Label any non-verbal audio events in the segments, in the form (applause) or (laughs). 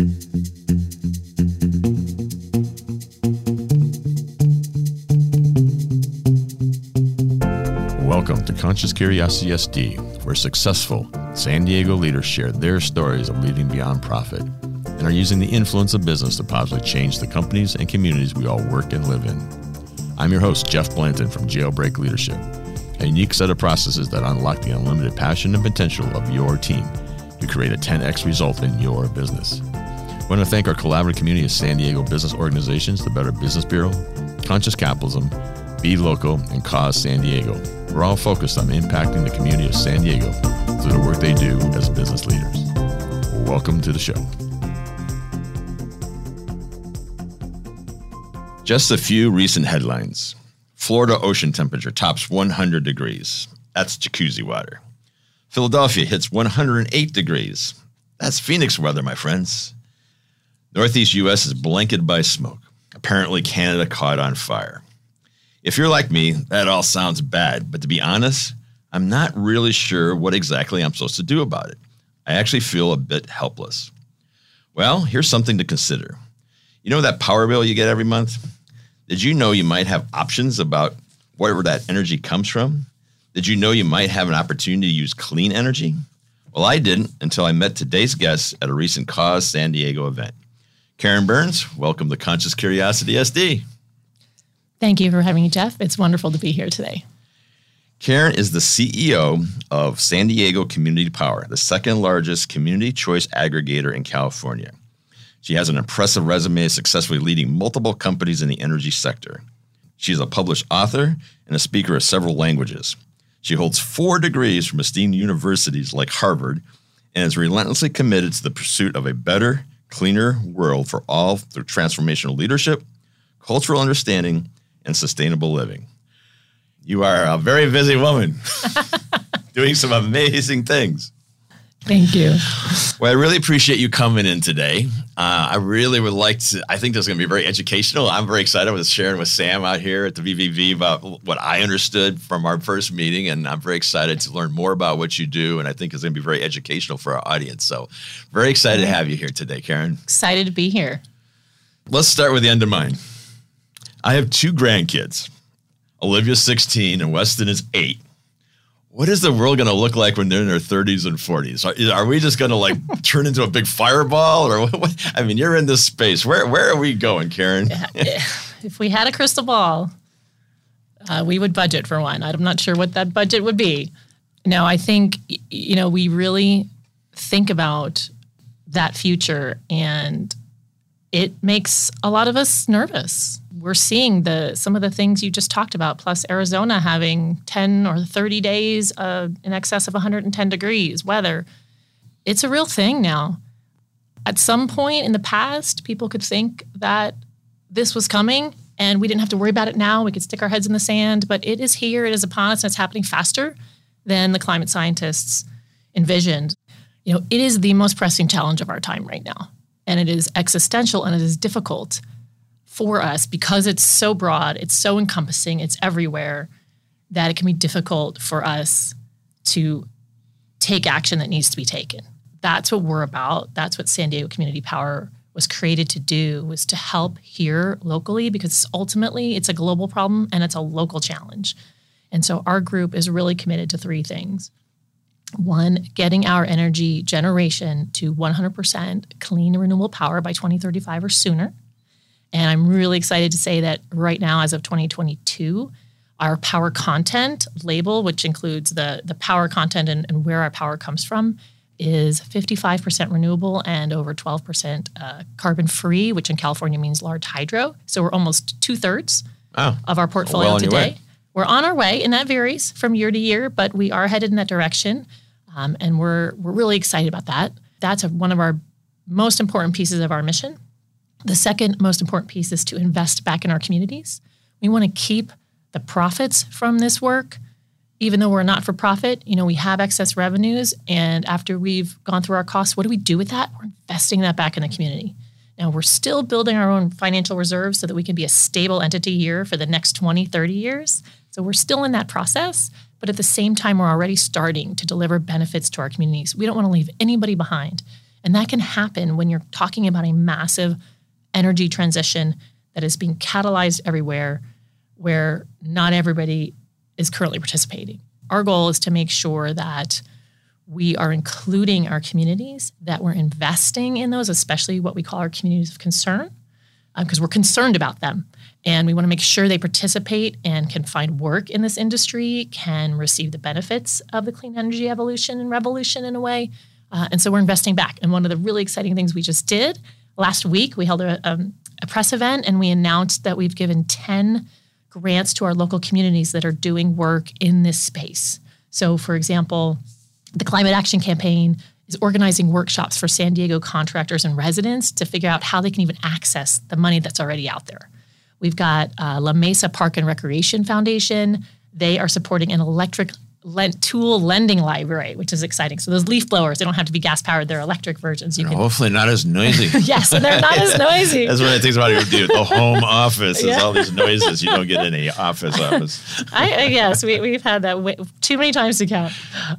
Welcome to Conscious Curiosity SD, where successful San Diego leaders share their stories of leading beyond profit and are using the influence of business to positively change the companies and communities we all work and live in. I'm your host, Jeff Blanton from Jailbreak Leadership, a unique set of processes that unlock the unlimited passion and potential of your team to create a 10x result in your business. Want to thank our collaborative community of San Diego business organizations, the Better Business Bureau, Conscious Capitalism, Be Local, and Cause San Diego. We're all focused on impacting the community of San Diego through the work they do as business leaders. Welcome to the show. Just a few recent headlines. Florida ocean temperature tops 100 degrees. That's jacuzzi water. Philadelphia hits 108 degrees. That's Phoenix weather, my friends. Northeast US is blanketed by smoke. Apparently, Canada caught on fire. If you're like me, that all sounds bad, but to be honest, I'm not really sure what exactly I'm supposed to do about it. I actually feel a bit helpless. Well, here's something to consider. You know that power bill you get every month? Did you know you might have options about wherever that energy comes from? Did you know you might have an opportunity to use clean energy? Well, I didn't until I met today's guest at a recent Cause San Diego event. Karin Burns, welcome to Conscious Curiosity SD. Thank you for having me, Jeff. It's wonderful to be here today. Karin is the CEO of San Diego Community Power, the second largest community choice aggregator in California. She has an impressive resume, successfully leading multiple companies in the energy sector. She is a published author and a speaker of several languages. She holds four degrees from esteemed universities like Harvard and is relentlessly committed to the pursuit of a better, cleaner world for all through transformational leadership, cultural understanding, and sustainable living. You are a very busy woman (laughs) doing some amazing things. Thank you. Well, I really appreciate you coming in today. Uh, I really would like to. I think this is going to be very educational. I'm very excited with sharing with Sam out here at the BBB about what I understood from our first meeting, and I'm very excited to learn more about what you do. And I think it's going to be very educational for our audience. So, very excited to have you here today, Karin. Excited to be here. Let's start with the end of mine. I have two grandkids. Olivia's 16 and Weston is eight what is the world going to look like when they're in their 30s and 40s? Are, are we just going to like (laughs) turn into a big fireball, or what, what, I mean, you're in this space. Where where are we going, Karin? if we had a crystal ball, uh, we would budget for one. I'm not sure what that budget would be. No, I think you know we really think about that future, and it makes a lot of us nervous we're seeing the some of the things you just talked about plus arizona having 10 or 30 days in excess of 110 degrees weather. It's a real thing now. At some point in the past people could think that this was coming and we didn't have to worry about it now. We could stick our heads in the sand but it is here. It is upon us and it's happening faster than the climate scientists envisioned. You know it is the most pressing challenge of our time right now. And it is existential and it is difficult for us because it's so broad, it's so encompassing, it's everywhere that it can be difficult for us to take action that needs to be taken. That's what we're about. That's what San Diego Community Power was created to do was to help here locally because ultimately it's a global problem and it's a local challenge. And so our group is really committed to three things. One, getting our energy generation to 100% clean renewable power by 2035 or sooner. And I'm really excited to say that right now, as of 2022, our power content label, which includes the, the power content and, and where our power comes from, is 55% renewable and over 12% uh, carbon free, which in California means large hydro. So we're almost two thirds of our portfolio well today. We're on our way, and that varies from year to year, but we are headed in that direction. Um, and we're, we're really excited about that. That's a, one of our most important pieces of our mission. The second most important piece is to invest back in our communities. We want to keep the profits from this work, even though we're not for profit. You know, we have excess revenues, and after we've gone through our costs, what do we do with that? We're investing that back in the community. Now, we're still building our own financial reserves so that we can be a stable entity here for the next 20, 30 years. So we're still in that process, but at the same time, we're already starting to deliver benefits to our communities. We don't want to leave anybody behind. And that can happen when you're talking about a massive energy transition that is being catalyzed everywhere where not everybody is currently participating. Our goal is to make sure that we are including our communities, that we're investing in those, especially what we call our communities of concern, because uh, we're concerned about them. And we want to make sure they participate and can find work in this industry, can receive the benefits of the clean energy evolution and revolution in a way. Uh, and so we're investing back. And one of the really exciting things we just did last week, we held a, um, a press event and we announced that we've given 10 grants to our local communities that are doing work in this space. So, for example, the Climate Action Campaign is organizing workshops for San Diego contractors and residents to figure out how they can even access the money that's already out there. We've got uh, La Mesa Park and Recreation Foundation. They are supporting an electric tool lending library, which is exciting. So those leaf blowers, they don't have to be gas powered; they're electric versions. You can hopefully not as noisy. (laughs) yes, and they're not as (laughs) noisy. That's one of the things about your the home office. Yeah. Is all these noises you don't get any office (laughs) office. I, I guess we we've had that way, too many times to count.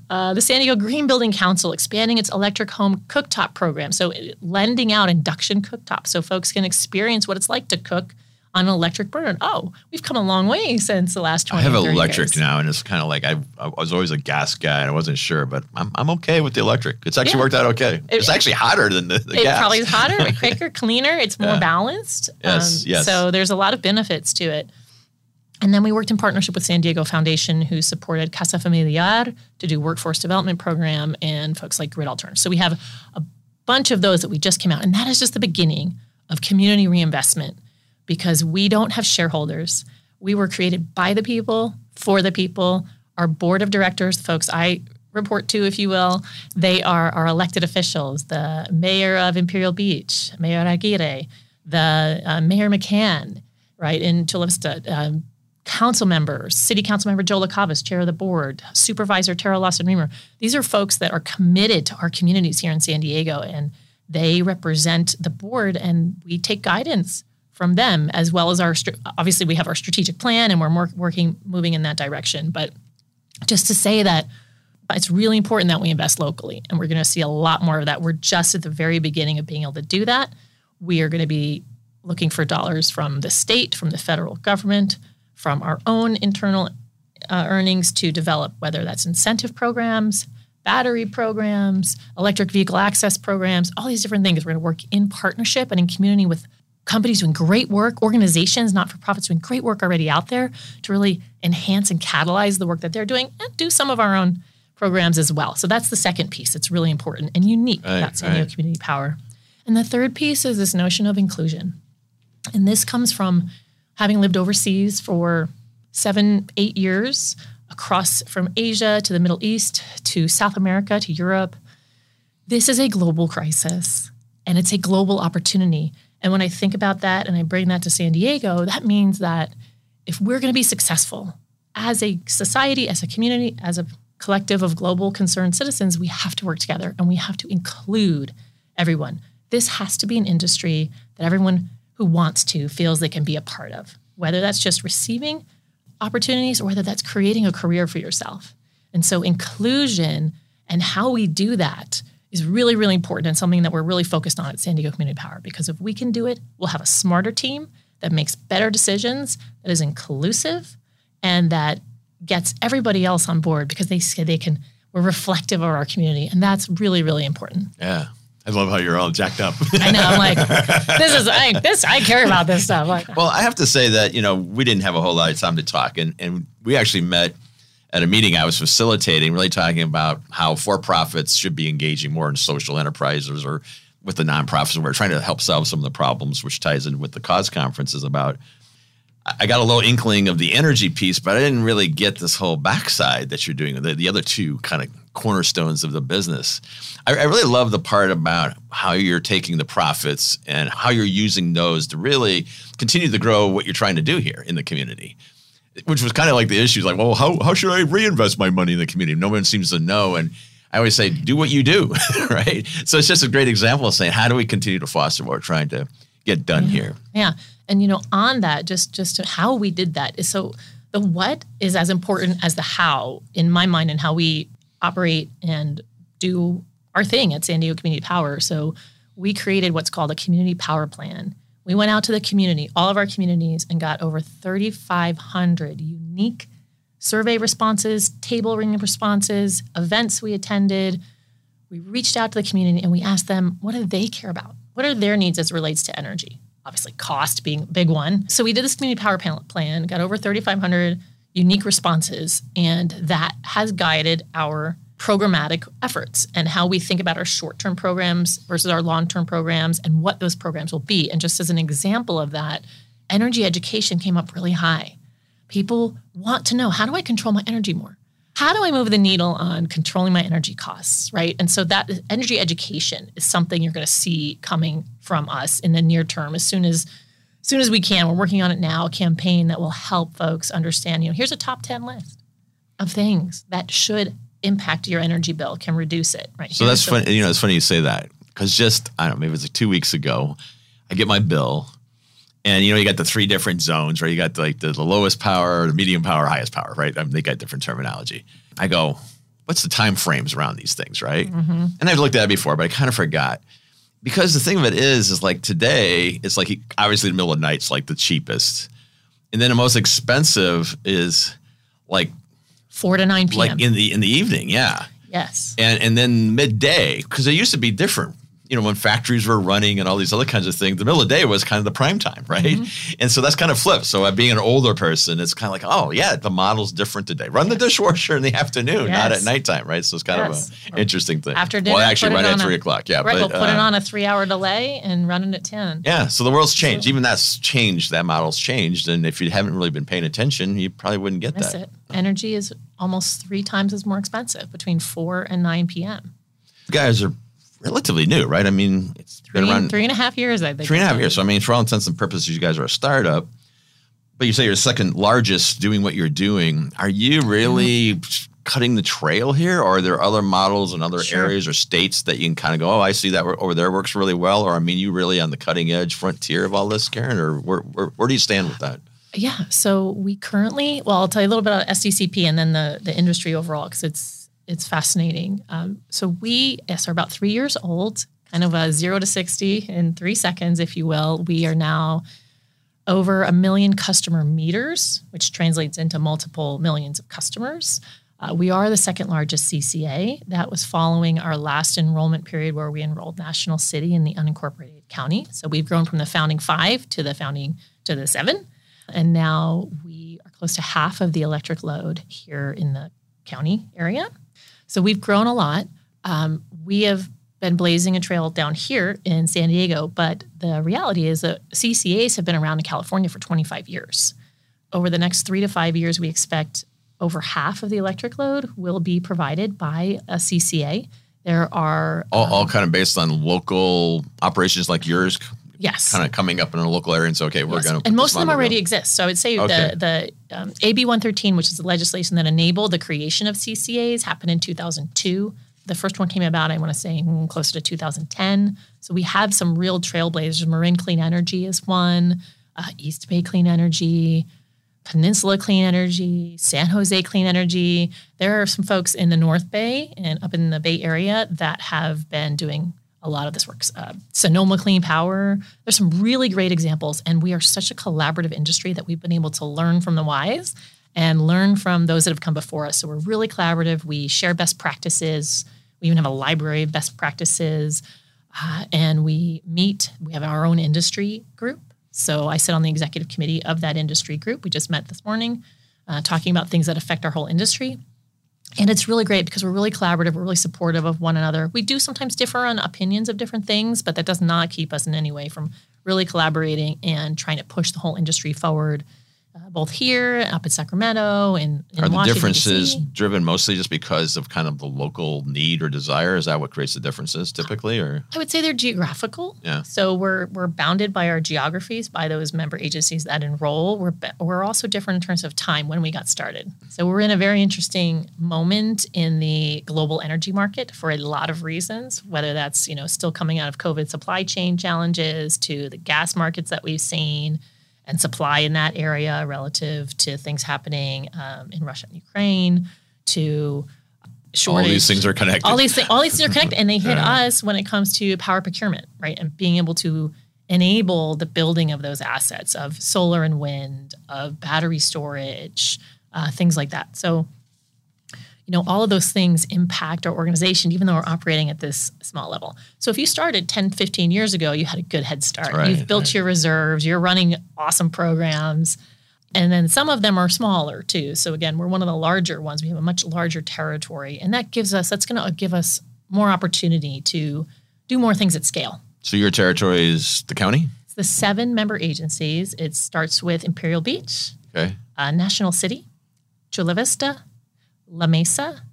Uh, the San Diego Green Building Council expanding its electric home cooktop program, so lending out induction cooktops so folks can experience what it's like to cook on an electric burner. Oh, we've come a long way since the last 20 I have electric years. now, and it's kind of like I, I, was always a gas guy, and I wasn't sure, but I'm, I'm okay with the electric. It's actually yeah. worked out okay. It, it's actually hotter than the, the it gas. probably is hotter, (laughs) quicker, cleaner. It's more yeah. balanced. Yes, um, yes. So there's a lot of benefits to it. And then we worked in partnership with San Diego Foundation, who supported Casa Familiar to do workforce development program and folks like Grid Alternatives. So we have a bunch of those that we just came out, and that is just the beginning of community reinvestment because we don't have shareholders. We were created by the people, for the people. Our board of directors, folks I report to, if you will, they are our elected officials the mayor of Imperial Beach, Mayor Aguirre, the uh, Mayor McCann, right, in Chula Vista, um, council members, city council member Joe LaCavas, chair of the board, supervisor Terra Lawson-Remer. These are folks that are committed to our communities here in San Diego and they represent the board and we take guidance from them as well as our obviously we have our strategic plan and we're more working moving in that direction. But just to say that it's really important that we invest locally and we're going to see a lot more of that. We're just at the very beginning of being able to do that. We are going to be looking for dollars from the state from the federal government from our own internal uh, earnings to develop whether that's incentive programs battery programs electric vehicle access programs all these different things. We're going to work in partnership and in community with companies doing great work, organizations, not for profits doing great work already out there to really enhance and catalyze the work that they're doing and do some of our own programs as well. So that's the second piece. It's really important and unique right, about San Diego right. Community Power. And the third piece is this notion of inclusion. And this comes from having lived overseas for seven, eight years across from Asia to the Middle East to South America to Europe. This is a global crisis and it's a global opportunity. And when I think about that and I bring that to San Diego, that means that if we're going to be successful as a society, as a community, as a collective of global concerned citizens, we have to work together and we have to include everyone. This has to be an industry that everyone who wants to feels they can be a part of, whether that's just receiving opportunities or whether that's creating a career for yourself. And so, inclusion and how we do that is really, really important and something that we're really focused on at San Diego Community Power. Because if we can do it, we'll have a smarter team that makes better decisions, that is inclusive, and that gets everybody else on board because they say they can. We're reflective of our community, and that's really, really important. Yeah. I love how you're all jacked up. I know. I'm like, (laughs) this is I, this. I care about this stuff. Like, well, I have to say that you know we didn't have a whole lot of time to talk, and and we actually met at a meeting I was facilitating, really talking about how for profits should be engaging more in social enterprises or with the nonprofits. And we're trying to help solve some of the problems, which ties in with the cause conference is about. I got a little inkling of the energy piece, but I didn't really get this whole backside that you're doing, the, the other two kind of cornerstones of the business. I, I really love the part about how you're taking the profits and how you're using those to really continue to grow what you're trying to do here in the community which was kind of like the issue. Like, well, how, how should I reinvest my money in the community? No one seems to know. And I always say, do what you do, (laughs) right? So it's just a great example of saying, how do we continue to foster what we're trying to get done yeah. here? Yeah. And, you know, on that, just, just how we did that is so the what is as important as the how in my mind and how we operate and do our thing at San Diego Community Power. So we created what's called a community power plan. We went out to the community, all of our communities, and got over 3,500 unique survey responses, table ring responses, events we attended. We reached out to the community and we asked them, what do they care about? What are their needs as it relates to energy? Obviously, cost being a big one. So we did this community power plan, got over 3,500 unique responses, and that has guided our programmatic efforts and how we think about our short term programs versus our long term programs and what those programs will be. And just as an example of that, energy education came up really high. People want to know how do I control my energy more? How do I move the needle on controlling my energy costs, right? And so that energy education is something you're going to see coming from us in the near term as soon as as soon as we can. We're working on it now, a campaign that will help folks understand, you know, here's a top 10 list of things that should impact your energy bill, can reduce it, right? So that's funny. You know, it's funny you say that because just I don't know, maybe it was like two weeks ago, I get my bill, and you know, you got the three different zones, right? You got like the, the lowest power, the medium power, highest power, right? I mean, they got different terminology. I go, what's the time frames around these things, right? Mm-hmm. And I've looked at it before, but I kind of forgot. Because the thing of it is, is like today, it's like obviously the middle of the night's like the cheapest. And then the most expensive is like 4 to 9 p.m. like in the in the evening, yeah yes. and and then midday because it used to be different you know when factories were running and all these other kinds of things the middle of the day was kind of the prime time right Mm-hmm. and so that's kind of flipped so uh, being an older person it's kind of like oh yeah the model's different today run the dishwasher in the afternoon not at Yes. nighttime right so it's kind Yes. of an interesting thing After dinner, well actually right at on a- three o'clock yeah Right, but, we'll put it uh, on a three hour delay and run it at 10. yeah, so the world's changed. Even that's changed. That model's changed, and if you haven't really been paying attention, you probably wouldn't get that. it. Energy is almost three times as more expensive between 4 and 9 p.m. Guys are relatively new, right? I mean, it's been around three and a half years, I think. three and a half years. So I mean, for all intents and purposes, you guys are a startup. But you say you're second largest doing what you're doing. Are you really cutting the trail here, or are there other models in other Sure. areas or states that you can kind of go, oh, I see that over there works really well, or I mean, you really on the cutting edge frontier of all this, Karin, or where where, where do you stand with that? Yeah. So we currently, well, I'll tell you a little bit about SDCP and then the the industry overall because it's it's fascinating. Um, so we are about three years old, kind of a zero to sixty in three seconds, if you will. We are now over a million customer meters, which translates into multiple millions of customers. Uh, we are the second largest CCA. That was following our last enrollment period where we enrolled National City in the unincorporated county. So we've grown from the founding five to the founding to the seven. And now we are close to half of the electric load here in the county area. So we've grown a lot. Um, we have been blazing a trail down here in San Diego, but the reality is that CCAs have been around in California for 25 years. Over the next three to five years, we expect over half of the electric load will be provided by a CCA. There are All, all kind of based on local operations like yours, yes, kind of coming up in a local area and say, okay, we're Yes. going to. and most of them already exist. So I would say Okay. the the um, AB 113, which is the legislation that enabled the creation of CCAs, happened in 2002. The first one came about, I want to say, mm, closer to 2010. So we have some real trailblazers. Marin Clean Energy is one, uh, East Bay Clean Energy, Peninsula Clean Energy, San Jose Clean Energy. There are some folks in the North Bay and up in the Bay Area that have been doing a lot of this works. Uh, Sonoma Clean Power. There's some really great examples, and we are such a collaborative industry that we've been able to learn from the wise and learn from those that have come before us. So we're really collaborative. We share best practices. We even have a library of best practices, uh, and we meet. We have our own industry group. So I sit on the executive committee of that industry group. We just met this morning, uh, talking about things that affect our whole industry. And it's really great because we're really collaborative, we're really supportive of one another. We do sometimes differ on opinions of different things, but that does not keep us in any way from really collaborating and trying to push the whole industry forward, uh, both here, up in Sacramento, and in Are the Washington, differences D.C. driven mostly just because of kind of the local need or desire? Is that what creates the differences typically, or I would say they're geographical. Yeah. So we're we're bounded by our geographies, by those member agencies that enroll. We're we're also different in terms of time when we got started. So we're in a very interesting moment in the global energy market for a lot of reasons. Whether that's you know still coming out of COVID supply chain challenges to the gas markets that we've seen and supply in that area relative to things happening um, in Russia and Ukraine to shortage. All these things are connected. All these things, all these things are connected, and they hit (laughs) Yeah. us when it comes to power procurement, right? And being able to enable the building of those assets of solar and wind, of battery storage, uh, things like that. So, you know, all of those things impact our organization, even though we're operating at this small level. So, if you started 10, 15 years ago, you had a good head start. Right, You've built right. your reserves, you're running awesome programs. And then some of them are smaller too. So again, we're one of the larger ones. We have a much larger territory, and that gives us that's going to give us more opportunity to do more things at scale. so your territory is the county? It's the seven member agencies. It starts with Imperial Beach, Okay. uh, National City, Chula Vista, La Mesa,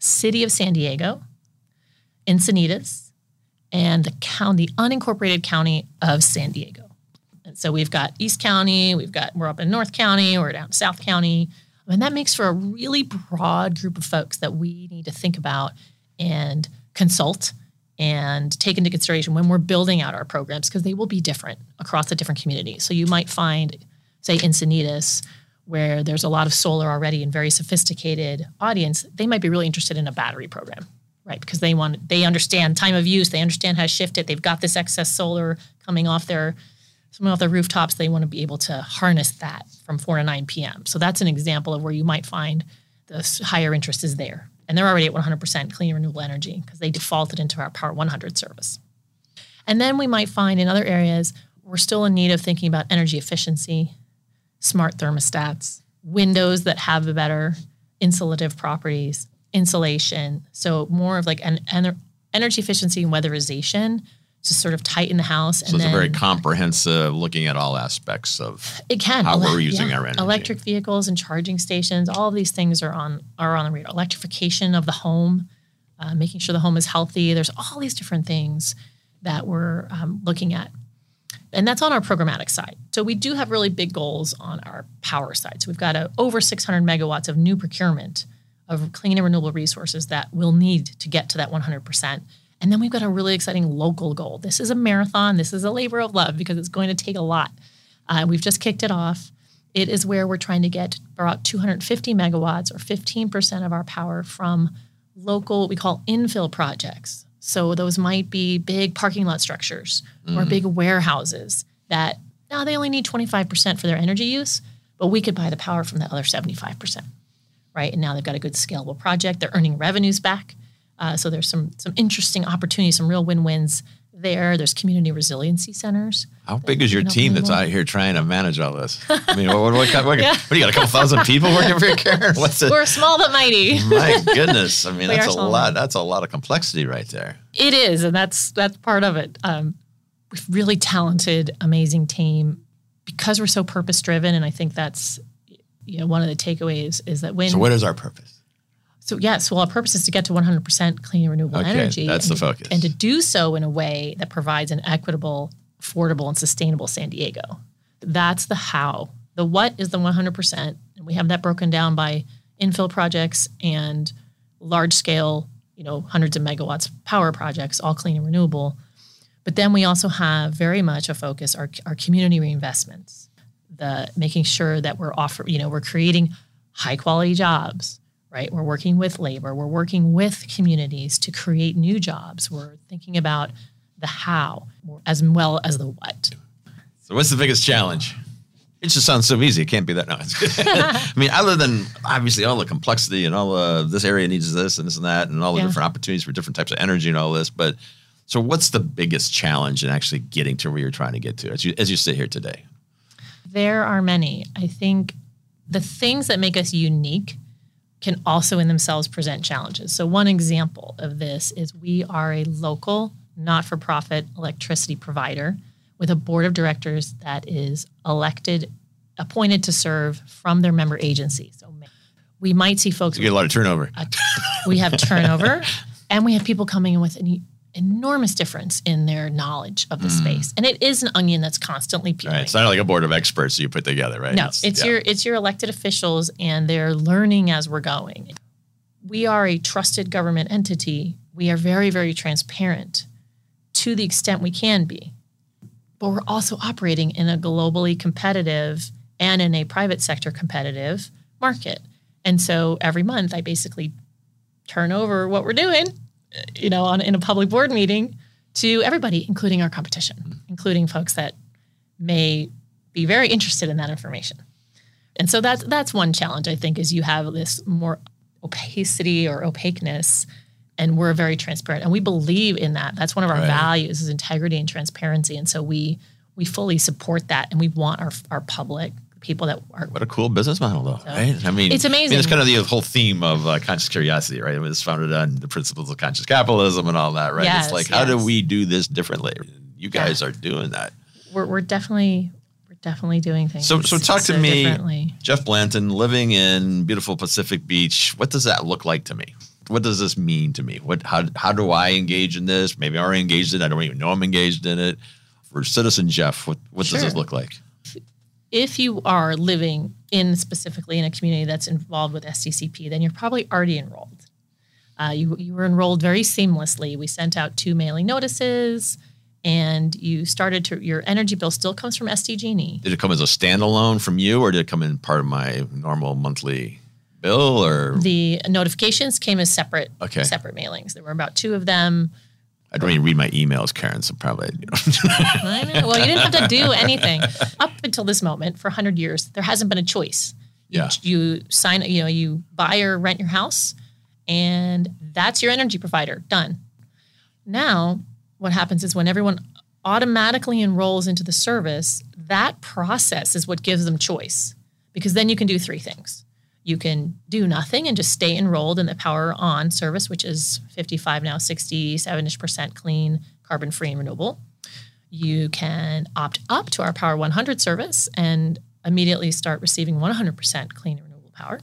City of San Diego, Encinitas, and the county, unincorporated county of San Diego. And so we've got East County, we've got we're up in North County, we're down South County, and that makes for a really broad group of folks that we need to think about and consult and take into consideration when we're building out our programs because they will be different across the different communities. So you might find, say, Encinitas, where there's a lot of solar already and very sophisticated audience, they might be really interested in a battery program, right? Because they want they understand time of use, they understand how to shift it. They've got this excess solar coming off their coming off their rooftops. They want to be able to harness that from 4 to 9 p.m. So that's an example of where you might find the higher interest is there. And they're already at 100% clean renewable energy because they defaulted into our Power 100 service. And then we might find in other areas we're still in need of thinking about energy efficiency, smart thermostats, windows that have the better insulative properties, insulation. So more of like an, ener- energy efficiency and weatherization to sort of tighten the house. So and it's then a very comprehensive looking at all aspects of it can how Ele- we're using our energy. Electric vehicles and charging stations, all of these things are on are on the radar. Electrification of the home, uh, making sure the home is healthy. There's all these different things that we're um, looking at, and that's on our programmatic side. So we do have really big goals on our power side. So we've got a, over 600 megawatts of new procurement of clean and renewable resources that we'll need to get to that 100 percent. And then we've got a really exciting local goal. This is a marathon. This is a labor of love because it's going to take a lot. Uh, we've just kicked it off. It is where we're trying to get about 250 megawatts or 15% of our power from local, what we call infill projects. So those might be big parking lot structures or big warehouses that now they only need 25% for their energy use, but we could buy the power from the other 75%. Right. And now they've got a good scalable project. They're earning revenues back. Uh, so there's some some interesting opportunities, some real win-wins there. There's community resiliency centers. How big is your team that's out here trying to manage all this? (laughs) I mean, what, what, what, what, Yeah. what do you got? A couple thousand people working for your (laughs) care? What's it? We're small but mighty. My goodness! I mean, (laughs) We that's a small. lot. That's a lot of complexity right there. It is, and that's that's part of it. Um, we've really talented, amazing team because we're so purpose driven, and I think that's you know one of the takeaways is that when So, what is our purpose? So yes, well, our purpose is to get to 100% clean renewable Okay, energy. that's and the to- focus. And to do so in a way that provides an equitable, affordable, and sustainable San Diego. That's the how. The what is the 100%. And we have that broken down by infill projects and large scale, you know, hundreds of megawatts power projects, all clean and renewable. But then we also have very much a focus our, our community reinvestments, the making sure that we're offering, you know, we're creating high quality jobs, right? We're working with labor, we're working with communities to create new jobs. We're thinking about the how as well as the what. So, what's the biggest challenge? It just sounds so easy. It can't be that. No, it's (laughs) good. I mean, other than obviously all the complexity and all uh, this area needs this and this and that, and all the Yeah. different opportunities for different types of energy and all this. But so, what's the biggest challenge in actually getting to where you're trying to get to as you as you sit here today? There are many. I think the things that make us unique can also in themselves present challenges. So, one example of this is we are a local, not for profit electricity provider with a board of directors that is elected, appointed to serve from their member agency. So, we might see folks You get a lot of turnover. (laughs) we have turnover and we have people coming in with an enormous difference in their knowledge of the hmm. space. And it is an onion that's constantly peeling. right, it's not like a board of experts you put together, right? no it's, yeah. your it's your elected officials and they're learning as we're going. We are a trusted government entity. We are very very transparent to the extent we can be. But we're also operating in a globally competitive and in a private sector competitive market. And so every month i basically turn over what we're doing, you know, on in a public board meeting to everybody, including our competition, mm-hmm. including folks that may be very interested in that information. And so that's that's one challenge I think is you have this more opacity or opaqueness and we're very transparent and we believe in that. That's one of our Right. values is integrity and transparency and so we we fully support that and we want our our public people that are What a cool business model, though, right? I mean, It's I mean, it's kind of the whole theme of uh, conscious curiosity, right? It was founded on the principles of conscious capitalism and all that, right? Yes, it's like, how do we do this differently? You guys are doing that. we're, we're definitely we're definitely doing things So, so talk to me. Jeff Blanton, living in beautiful Pacific Beach. What does that look like to me? What does this mean to me? What, how, how do I engage in this? Maybe I'm already engaged in it. I don't even know I'm engaged in it. For citizen Jeff, what, what does this look like? If you are living in specifically in a community that's involved with SDCP, then you're probably already enrolled. Uh, you, you were enrolled very seamlessly. We sent out two mailing notices, and you started to your energy bill still comes from SDG&E. Did it come as a standalone from you, or did it come in part of my normal monthly bill? Or The notifications came as separate Okay. separate mailings. There were about two of them. I don't even read my emails, Karin. So probably, you know. (laughs) I know. Well, you didn't have to do anything up until this moment. For 100 years, there hasn't been a choice. yeah. you sign you know you buy or rent your house and that's your energy provider done now what happens is when everyone automatically enrolls into the service that process is what gives them choice because then you can do three things you can do nothing and just stay enrolled in the power on service which is 55 now 67ish percent clean carbon free and renewable you can opt up to our Power 100 service and immediately start receiving 100% clean and renewable power.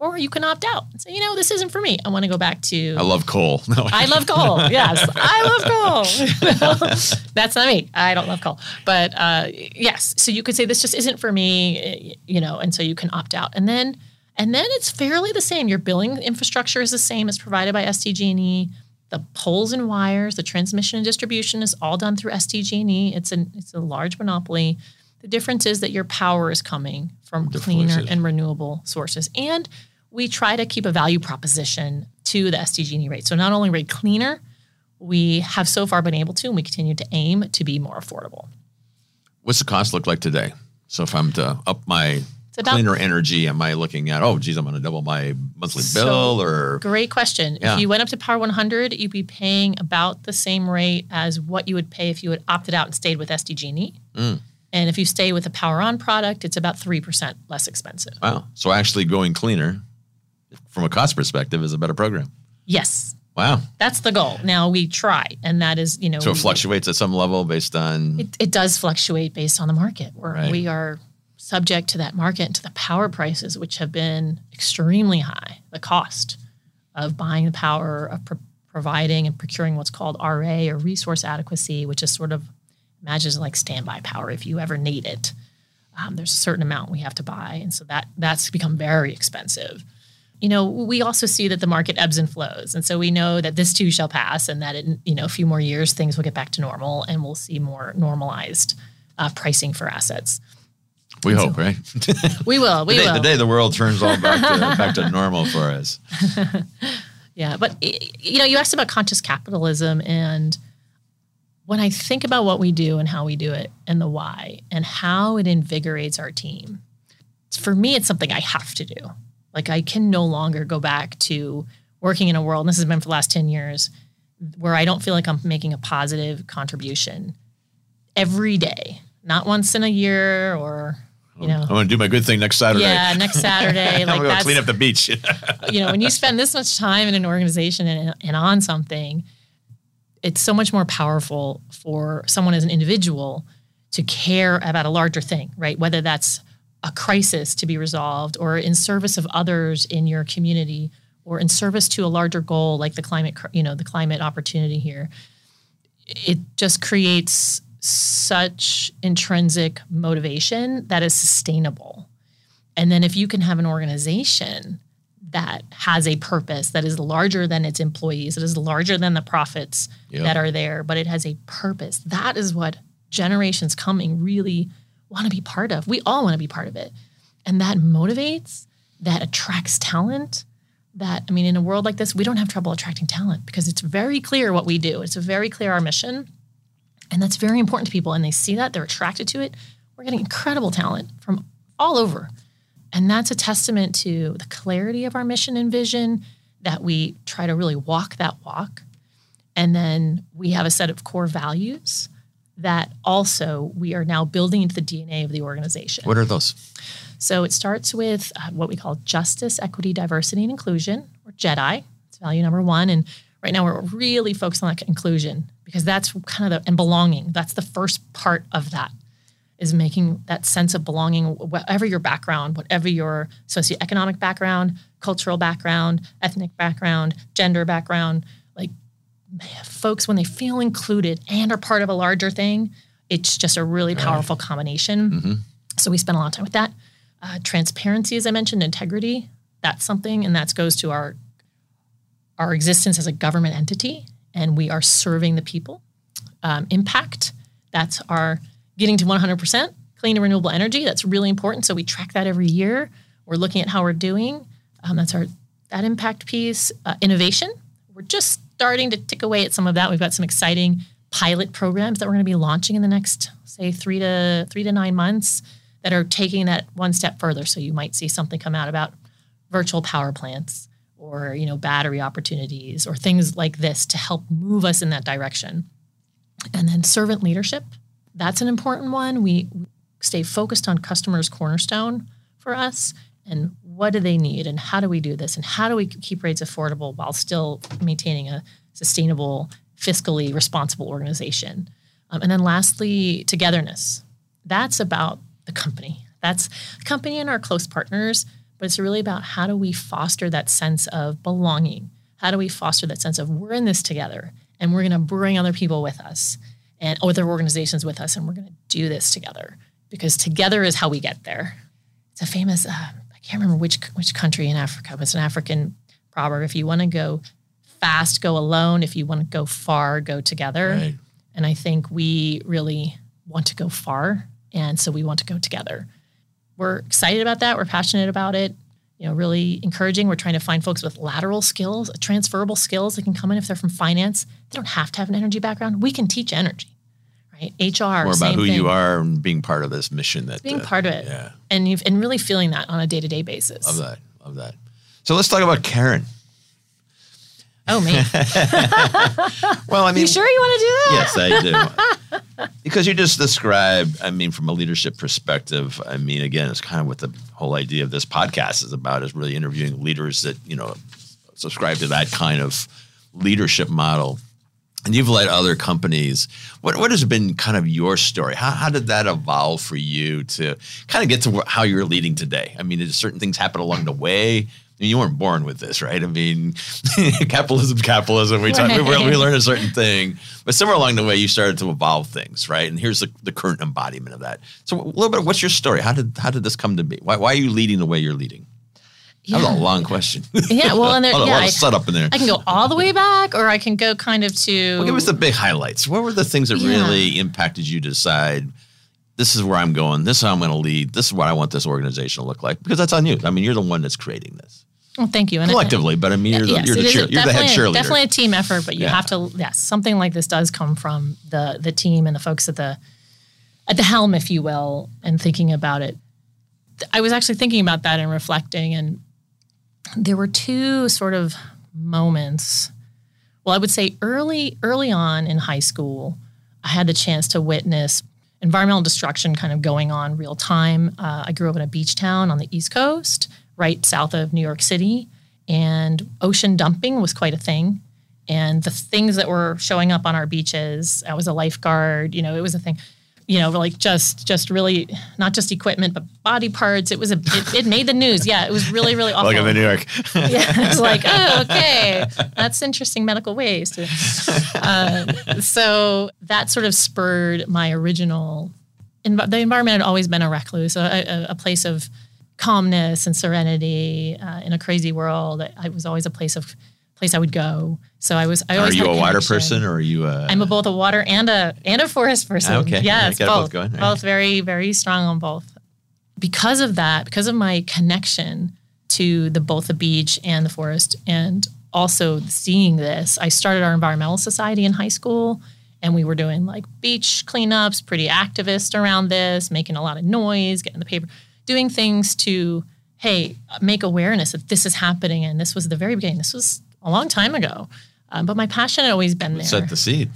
Or you can opt out and say, you know, this isn't for me. I want to go back to. I love coal. (laughs) No, I love coal. Yes, I love (laughs) coal. (laughs) That's not me. I don't love coal. But uh, yes, so you could say this just isn't for me, you know, and so you can opt out. And then, and then it's fairly the same. Your billing infrastructure is the same as provided by SDG&E. The poles and wires, the transmission and distribution is all done through SDG&E. It's an it's a large monopoly. The difference is that your power is coming from cleaner and renewable sources. And we try to keep a value proposition to the SDG&E rate. So not only rate cleaner, we have so far been able to, and we continue to aim to be more affordable. What's the cost look like today? So if I'm to up my about- cleaner energy, am I looking at, oh, geez, I'm going to double my monthly So- bill or Great question. Yeah. If you went up to Power 100, you'd be paying about the same rate as what you would pay if you had opted out and stayed with SDG&E. Mm. And if you stay with a Power On product, it's about 3% less expensive. wow. So actually going cleaner from a cost perspective is a better program. Yes, Wow. that's the goal. Now we try, and that is, you know, So it we- fluctuates at some level based on It, it does fluctuate based on the market. We're, Right. We are subject to that market and to the power prices, which have been extremely high. The cost of buying the power, of pro- providing and procuring what's called RA or resource adequacy, which is sort of imagines like standby power if you ever need it. Um, there's a certain amount we have to buy, and so that that's become very expensive. You know, we also see that the market ebbs and flows, and so we know that this too shall pass, and that in you know a few more years things will get back to normal, and we'll see more normalized uh, pricing for assets. We hope, right? (laughs) We will, we the, day, will. the day the world turns all back to, (laughs) back to normal for us. (laughs) Yeah, but you know, you asked about conscious capitalism, and when I think about what we do and how we do it, and the why, and how it invigorates our team, for me, it's something I have to do. Like I can no longer go back to working in a world. And this has been for the last ten years, where I don't feel like I'm making a positive contribution every day, not once in a year or you know. I'm going to do my good thing next Saturday. Yeah, next Saturday. (laughs) I'm like going to clean up the beach. (laughs) you know, when you spend this much time in an organization and, and on something, it's so much more powerful for someone as an individual to care about a larger thing, right? Whether that's a crisis to be resolved or in service of others in your community or in service to a larger goal like the climate, you know, the climate opportunity here. It just creates such intrinsic motivation that is sustainable. And then if you can have an organization that has a purpose that is larger than its employees, that is larger than the profits Yep. that are there, but it has a purpose. That is what generations coming really want to be part of. We all want to be part of it. And that motivates, that attracts talent, that, I mean, in a world like this, we don't have trouble attracting talent because it's very clear what we do. It's very clear our mission. And that's very important to people. And they see that, they're attracted to it. We're getting incredible talent from all over. And that's a testament to the clarity of our mission and vision that we try to really walk that walk. And then we have a set of core values that also we are now building into the DNA of the organization. What are those? So it starts with uh, what we call justice, equity, diversity, and inclusion, or JEDI. It's value number one. And right now we're really focused on that inclusion because that's kind of the, and belonging. That's the first part of that is making that sense of belonging, whatever your background, whatever your socioeconomic background, cultural background, ethnic background, gender background, like folks, when they feel included and are part of a larger thing, it's just a really powerful combination. Mm-hmm. So we spend a lot of time with that. Uh, transparency, as I mentioned, integrity, that's something, and that goes to our our existence as a government entity, and we are serving the people. Um, impact, that's our getting to 100% clean and renewable energy. That's really important. So we track that every year. We're looking at how we're doing. Um, that's our that impact piece. Uh, innovation. We're just starting to tick away at some of that. We've got some exciting pilot programs that we're going to be launching in the next, say, three to three to nine months that are taking that one step further. So you might see something come out about virtual power plants or you know battery opportunities or things like this to help move us in that direction. And then servant leadership that's an important one. We stay focused on customers' cornerstone for us and what do they need and how do we do this and how do we keep rates affordable while still maintaining a sustainable, fiscally responsible organization. Um, and then lastly, togetherness. That's about the company. That's the company and our close partners, but it's really about how do we foster that sense of belonging? How do we foster that sense of we're in this together and we're going to bring other people with us? and other organizations with us, and we're going to do this together because together is how we get there. It's a famous, uh, I can't remember which which country in Africa, but it's an African proverb. If you want to go fast, go alone. If you want to go far, go together. Right. And I think we really want to go far, and so we want to go together. We're excited about that. We're passionate about it. You know, really encouraging. We're trying to find folks with lateral skills, transferable skills that can come in if they're from finance. They don't have to have an energy background. We can teach energy right? HR, more about who thing. you are and being part of this mission. That being uh, part of it, yeah, and you've and really feeling that on a day to day basis. Love that, love that. So let's talk about Karin. Oh me. (laughs) well, I mean, you sure you want to do that? Yes, I do. (laughs) because you just described, I mean, from a leadership perspective, I mean, again, it's kind of what the whole idea of this podcast is about is really interviewing leaders that, you know, subscribe to that kind of leadership model and you've led other companies. What what has been kind of your story? How how did that evolve for you to kind of get to how you're leading today? I mean, did certain things happen along the way? You weren't born with this, right? I mean, (laughs) capitalism, capitalism. We, talk, we, we learn a certain thing, but somewhere along the way, you started to evolve things, right? And here's the, the current embodiment of that. So, a little bit. Of what's your story? How did how did this come to be? Why why are you leading the way you're leading? Yeah. That was a long question. Yeah, well, and there, (laughs) a yeah, lot of setup in there. I can go all the way back, or I can go kind of to. Well, give us the big highlights. What were the things that yeah. really impacted you to decide? This is where I'm going. This is how I'm going to lead. This is what I want this organization to look like. Because that's on you. I mean, you're the one that's creating this. Well, thank you. And Collectively, but I mean, you're, yes, the, you're, the, cheer, you're the head cheerleader. Definitely a team effort, but you yeah. have to. Yes, something like this does come from the the team and the folks at the at the helm, if you will, and thinking about it. I was actually thinking about that and reflecting, and there were two sort of moments. Well, I would say early early on in high school, I had the chance to witness environmental destruction kind of going on real time. Uh, I grew up in a beach town on the East Coast, right south of New York City, and ocean dumping was quite a thing. And the things that were showing up on our beaches, I was a lifeguard, you know, it was a thing you know, like just just really not just equipment but body parts. It was a it, it made the news. Yeah, it was really really awful. Like in New York. (laughs) yeah, (laughs) it's like oh okay, that's interesting medical waste. (laughs) Uh, so that sort of spurred my original. the environment had always been a recluse, a, a, a place of calmness and serenity uh, in a crazy world. It was always a place of place I would go. So I was. I always are you a water person or are you a? I'm a both a water and a and a forest person. Okay. Yes, both. Both, both very very strong on both. Because of that, because of my connection to the both the beach and the forest and also seeing this i started our environmental society in high school and we were doing like beach cleanups pretty activist around this making a lot of noise getting the paper doing things to hey make awareness that this is happening and this was the very beginning this was a long time ago um, but my passion had always been there Set the seed.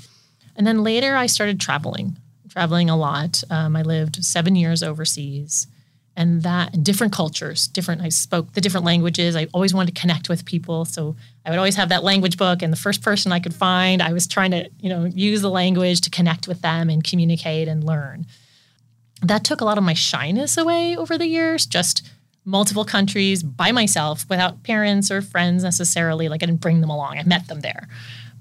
and then later I started traveling, traveling a lot. Um, I lived seven years overseas and that in different cultures, different, I spoke the different languages. I always wanted to connect with people. So I would always have that language book and the first person I could find, I was trying to, you know, use the language to connect with them and communicate and learn. That took a lot of my shyness away over the years, just multiple countries by myself without parents or friends necessarily. Like I didn't bring them along. I met them there.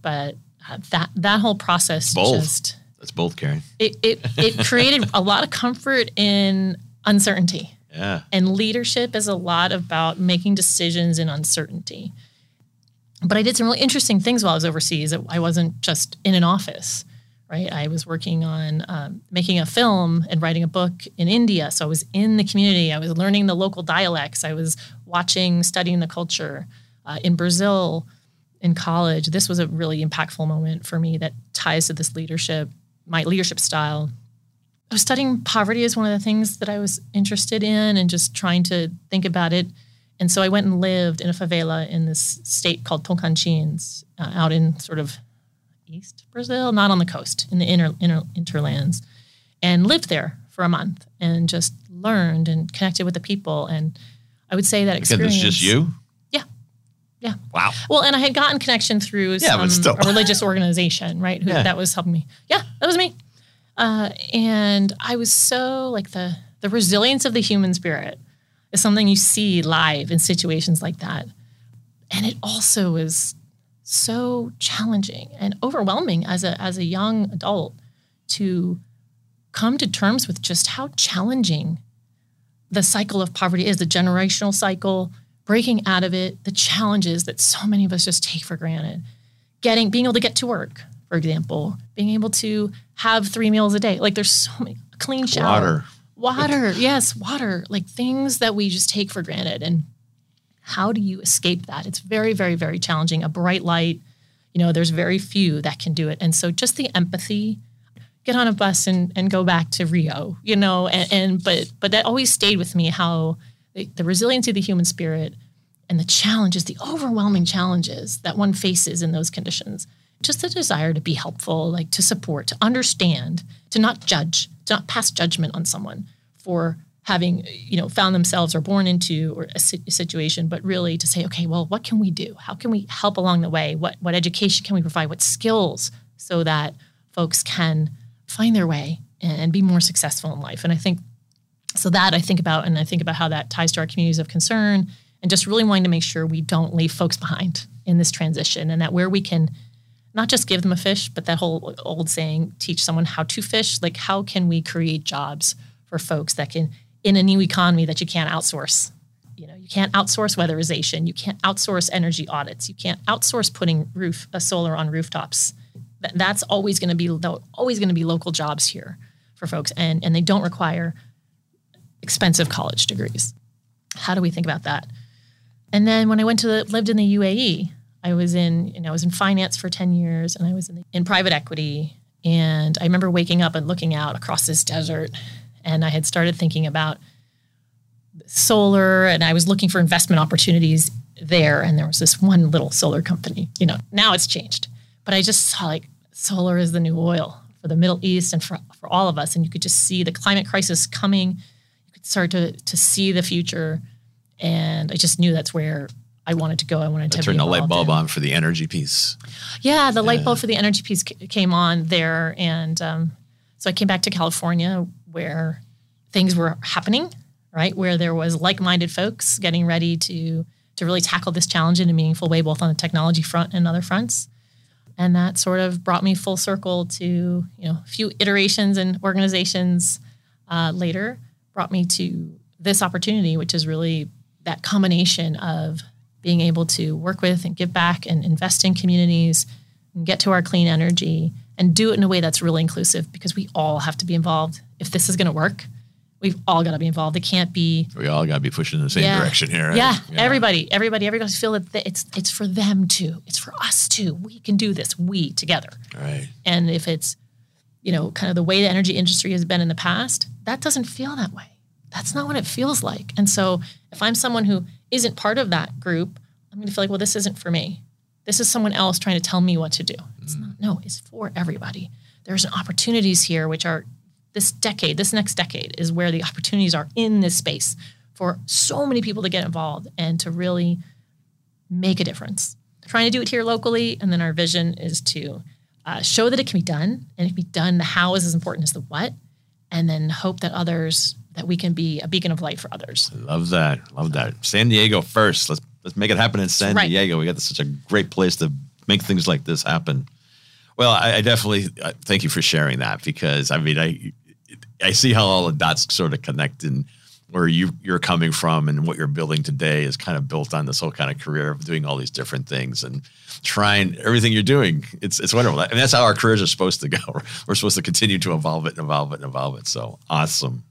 But uh, that that whole process Both. just That's both, Carrie. it, it, it (laughs) created a lot of comfort in uncertainty. Yeah. And leadership is a lot about making decisions in uncertainty. But I did some really interesting things while I was overseas. I wasn't just in an office, right? I was working on um, making a film and writing a book in India. So I was in the community. I was learning the local dialects. I was watching, studying the culture. Uh, in Brazil, in college, this was a really impactful moment for me that ties to this leadership, my leadership style. I was studying poverty as one of the things that I was interested in and just trying to think about it. And so I went and lived in a favela in this state called Tocantins, uh, out in sort of East Brazil, not on the coast, in the inner, inner interlands, and lived there for a month and just learned and connected with the people. And I would say that Because experience. it's just you? Yeah. Yeah. Wow. Well, and I had gotten connection through Yeah, some still. a religious organization, right? Who, Yeah. That was helping me. Yeah, that was me. Uh, and I was so like the the resilience of the human spirit is something you see live in situations like that, and it also is so challenging and overwhelming as a as a young adult to come to terms with just how challenging the cycle of poverty is the generational cycle breaking out of it the challenges that so many of us just take for granted. Getting being able to get to work for example being able to have three meals a day. Like there's so many clean shower. Water. water yes water. Like things that we just take for granted. And how do you escape that? It's very very very challenging. A bright light you know there's very few that can do it. And so just the empathy get on a bus and, and go back to rio you know and, and but but that always stayed with me how the, the resiliency of the human spirit and the challenges the overwhelming challenges that one faces in those conditions. Just the desire to be helpful like to support to understand to not judge to not pass judgment on someone for having you know found themselves or born into or a situation but really to say okay well what can we do? How can we help along the way? What what education can we provide? What skills so that folks can find their way and be more successful in life? And i think so that i think about and i think about how that ties to our communities of concern and just really wanting to make sure we don't leave folks behind in this transition and that where we can not just give them a fish but that whole old saying teach someone how to fish. Like how can we create jobs for folks that can in a new economy that you can't outsource. You know you can't outsource weatherization. You can't outsource energy audits. You can't outsource putting roof a solar on rooftops. That's always going to be always going to be local jobs here for folks and and they don't require expensive college degrees. How do we think about that? And then when i went to the, lived in the uae i was in you know i was in finance for 10 years and i was in, the, in private equity. And i remember waking up and looking out across this desert and i had started thinking about solar and I was looking for investment opportunities there and there was this one little solar company. You know, now it's changed. But I just saw like solar is the new oil for the Middle East and for, for all of us. And you could just see the climate crisis coming. You could start to to see the future. And I just knew that's where I wanted to go. I wanted to Turn the light bulb in. on for the energy piece. Yeah, the light bulb for the energy piece ca- came on there, and um, so I came back to California where things were happening, right? Where there was like-minded folks getting ready to to really tackle this challenge in a meaningful way, both on the technology front and other fronts. And that sort of brought me full circle to you know a few iterations and organizations uh, later brought me to this opportunity, which is really that combination of being able to work with and give back and invest in communities and get to our clean energy and do it in a way that's really inclusive because we all have to be involved. If this is going to work, We've all got to be involved. It can't be We all got to be pushing in the same yeah. direction here. Yeah, everybody, everybody, everybody feel that it's it's for them too. It's for us too. We can do this. We together. Right. And if it's, you know, kind of the way the energy industry has been in the past, that doesn't feel that way. That's not what it feels like. And so if I'm someone who isn't part of that group, I'm going to feel like, well, this isn't for me. This is someone else trying to tell me what to do. It's mm. not. No, it's for everybody. There's opportunities here, which are this decade, this next decade is where the opportunities are in this space for so many people to get involved and to really make a difference. Trying to do it here locally, and then our vision is to uh, show that it can be done, and it can be done. The how is as important as the what, and then hope that others that we can be a beacon of light for others. Love that. Love that. San Diego first. Let's let's make it happen in San Right. Diego. We got such a great place to make things like this happen. Well, I, I definitely uh, thank you for sharing that because I mean I I see how all the dots sort of connect and where you you're coming from and what you're building today is kind of built on this whole kind of career of doing all these different things and trying everything you're doing. It's it's wonderful. And that's how our careers are supposed to go. (laughs) We're supposed to continue to evolve it and evolve it and evolve it. So awesome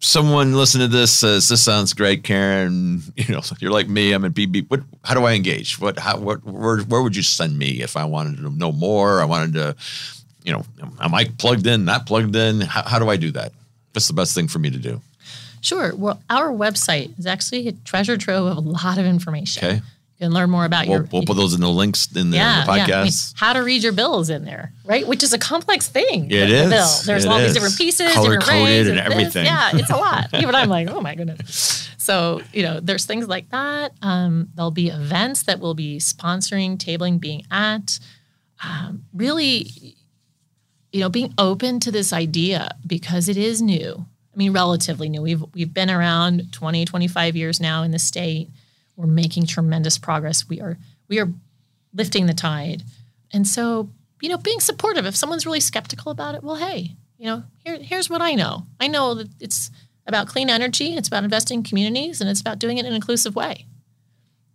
someone listening to this says this sounds great, Karin. (laughs) You know, you're like me. I'm in BB. What? How do I engage? What? How? What? Where? Where would you send me if I wanted to know more? I wanted to, you know, am I plugged in? Not plugged in? How, how do I do that? What's the best thing for me to do? Sure. Well, our website is actually a treasure trove of a lot of information. Okay, You can learn more about we'll, your we'll put those in the links in the, yeah, in the yeah. I mean, podcast. how to read your bills in there, right? Which is a complex thing. It the- the is. bill. There's It all is. these different pieces, Color coded rates and this. everything. Yeah, it's a lot. (laughs) Even I'm like, oh my goodness. So you know, there's things like that. Um, there'll be events that we'll be sponsoring, tabling, being at. Um, really, you know, being open to this idea because it is new. I mean, relatively new. We've we've been around 20, 25 years now in the state. We're making tremendous progress. We are we are lifting the tide. And so, you know, being supportive. If someone's really skeptical about it, well, hey, you know, here, here's what I know. I know that it's about clean energy, it's about investing in communities, and it's about doing it in an inclusive way.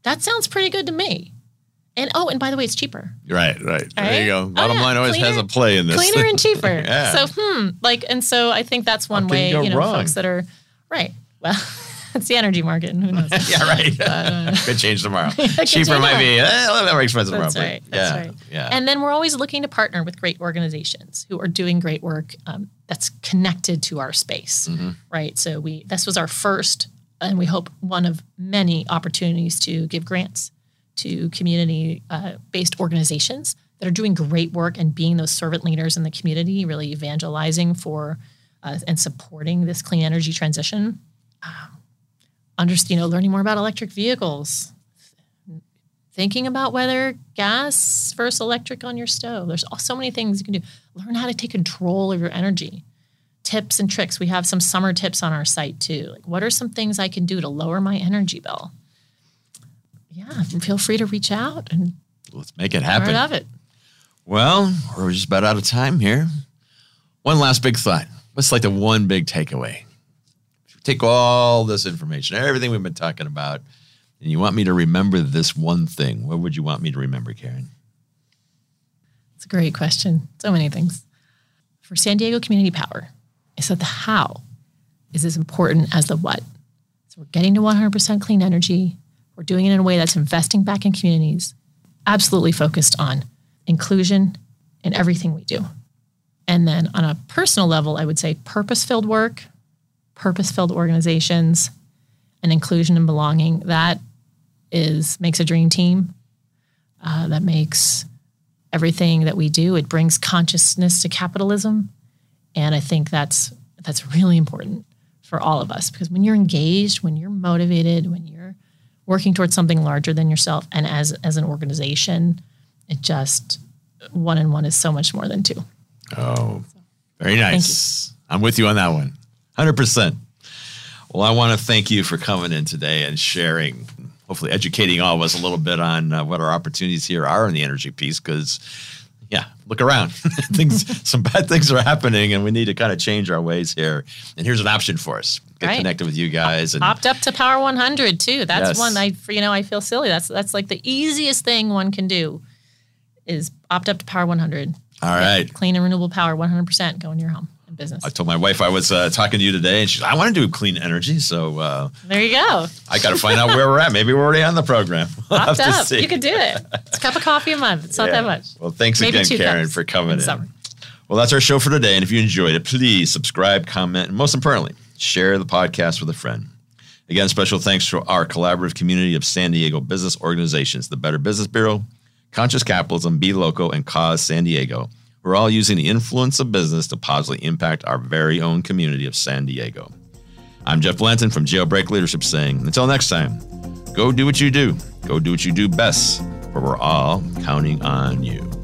That sounds pretty good to me. And oh, and by the way, it's cheaper. Right, right. There you go. Oh, Bottom yeah. line always has a play in this. cleaner and cheaper. (laughs) Yeah. So, hmm, like, and so I think that's one way, you know, wrong? folks that are right. Well, (laughs) it's the energy market, and who knows? (laughs) yeah, right. Could change tomorrow. Cheaper change might be eh, a little bit more expensive tomorrow. but right. That's yeah, right. Yeah. And then we're always looking to partner with great organizations who are doing great work um, that's connected to our space, Mm-hmm. right? So we this was our first, and we hope one of many opportunities to give grants to community-based organizations that are doing great work and being those servant leaders in the community, really evangelizing for uh, and supporting this clean energy transition. Um, you know, learning more about electric vehicles, thinking about whether gas versus electric on your stove. There's so many things you can do. Learn how to take control of your energy. Tips and tricks. We have some summer tips on our site too. Like, what are some things I can do to lower my energy bill? Yeah, feel free to reach out and Let's make it part happen. of it. Well, we're just about out of time here. One last big thought. What's like the one big takeaway? Take all this information, everything we've been talking about, and you want me to remember this one thing, what would you want me to remember, Karin? It's a great question. So many things. For San Diego Community Power, is that the how is as important as the what. So we're getting to 100% clean energy. We're doing it in a way that's investing back in communities, absolutely focused on inclusion in everything we do. And then on a personal level, I would say purpose filled work, purpose filled organizations, and inclusion and belonging. That is makes a dream team. Uh, that makes everything that we do. It brings consciousness to capitalism, and I think that's that's really important for all of us because when you're engaged, when you're motivated, when you're working towards something larger than yourself, and as as an organization, it just one and one is so much more than two. Oh, very nice. I'm with you on that one. 100%. Well, I want to thank you for coming in today and sharing, hopefully educating all of us a little bit on uh, what our opportunities here are in the energy piece because yeah, look around. (laughs) things some bad things are happening and we need to kind of change our ways here. And here's an option for us. Get Right. connected with you guys and Opt up to Power 100 too. That's Yes. one I you know I feel silly. That's that's like the easiest thing one can do is opt up to Power 100. all right. Clean and renewable power 100% go in your home. Business. I told my wife I was uh, talking to you today, and she's I want to do clean energy. So uh, there you go. I got to find out where we're at. Maybe we're already on the program. (laughs) We'll Popped up. You can do it. It's a cup of coffee a month. It's not yeah. that much. Well, thanks Maybe again, Karin, for coming in. Summer. Well, that's our show for today. And if you enjoyed it, please subscribe, comment, and most importantly, share the podcast with a friend. Again, special thanks to our collaborative community of San Diego business organizations, the Better Business Bureau, Conscious Capitalism, Be Local, and Cause San Diego. We're all using the influence of business to positively impact our very own community of San Diego. I'm Jeff Blanton from Jailbreak Leadership saying, until next time, go do what you do. Go do what you do best, for we're all counting on you.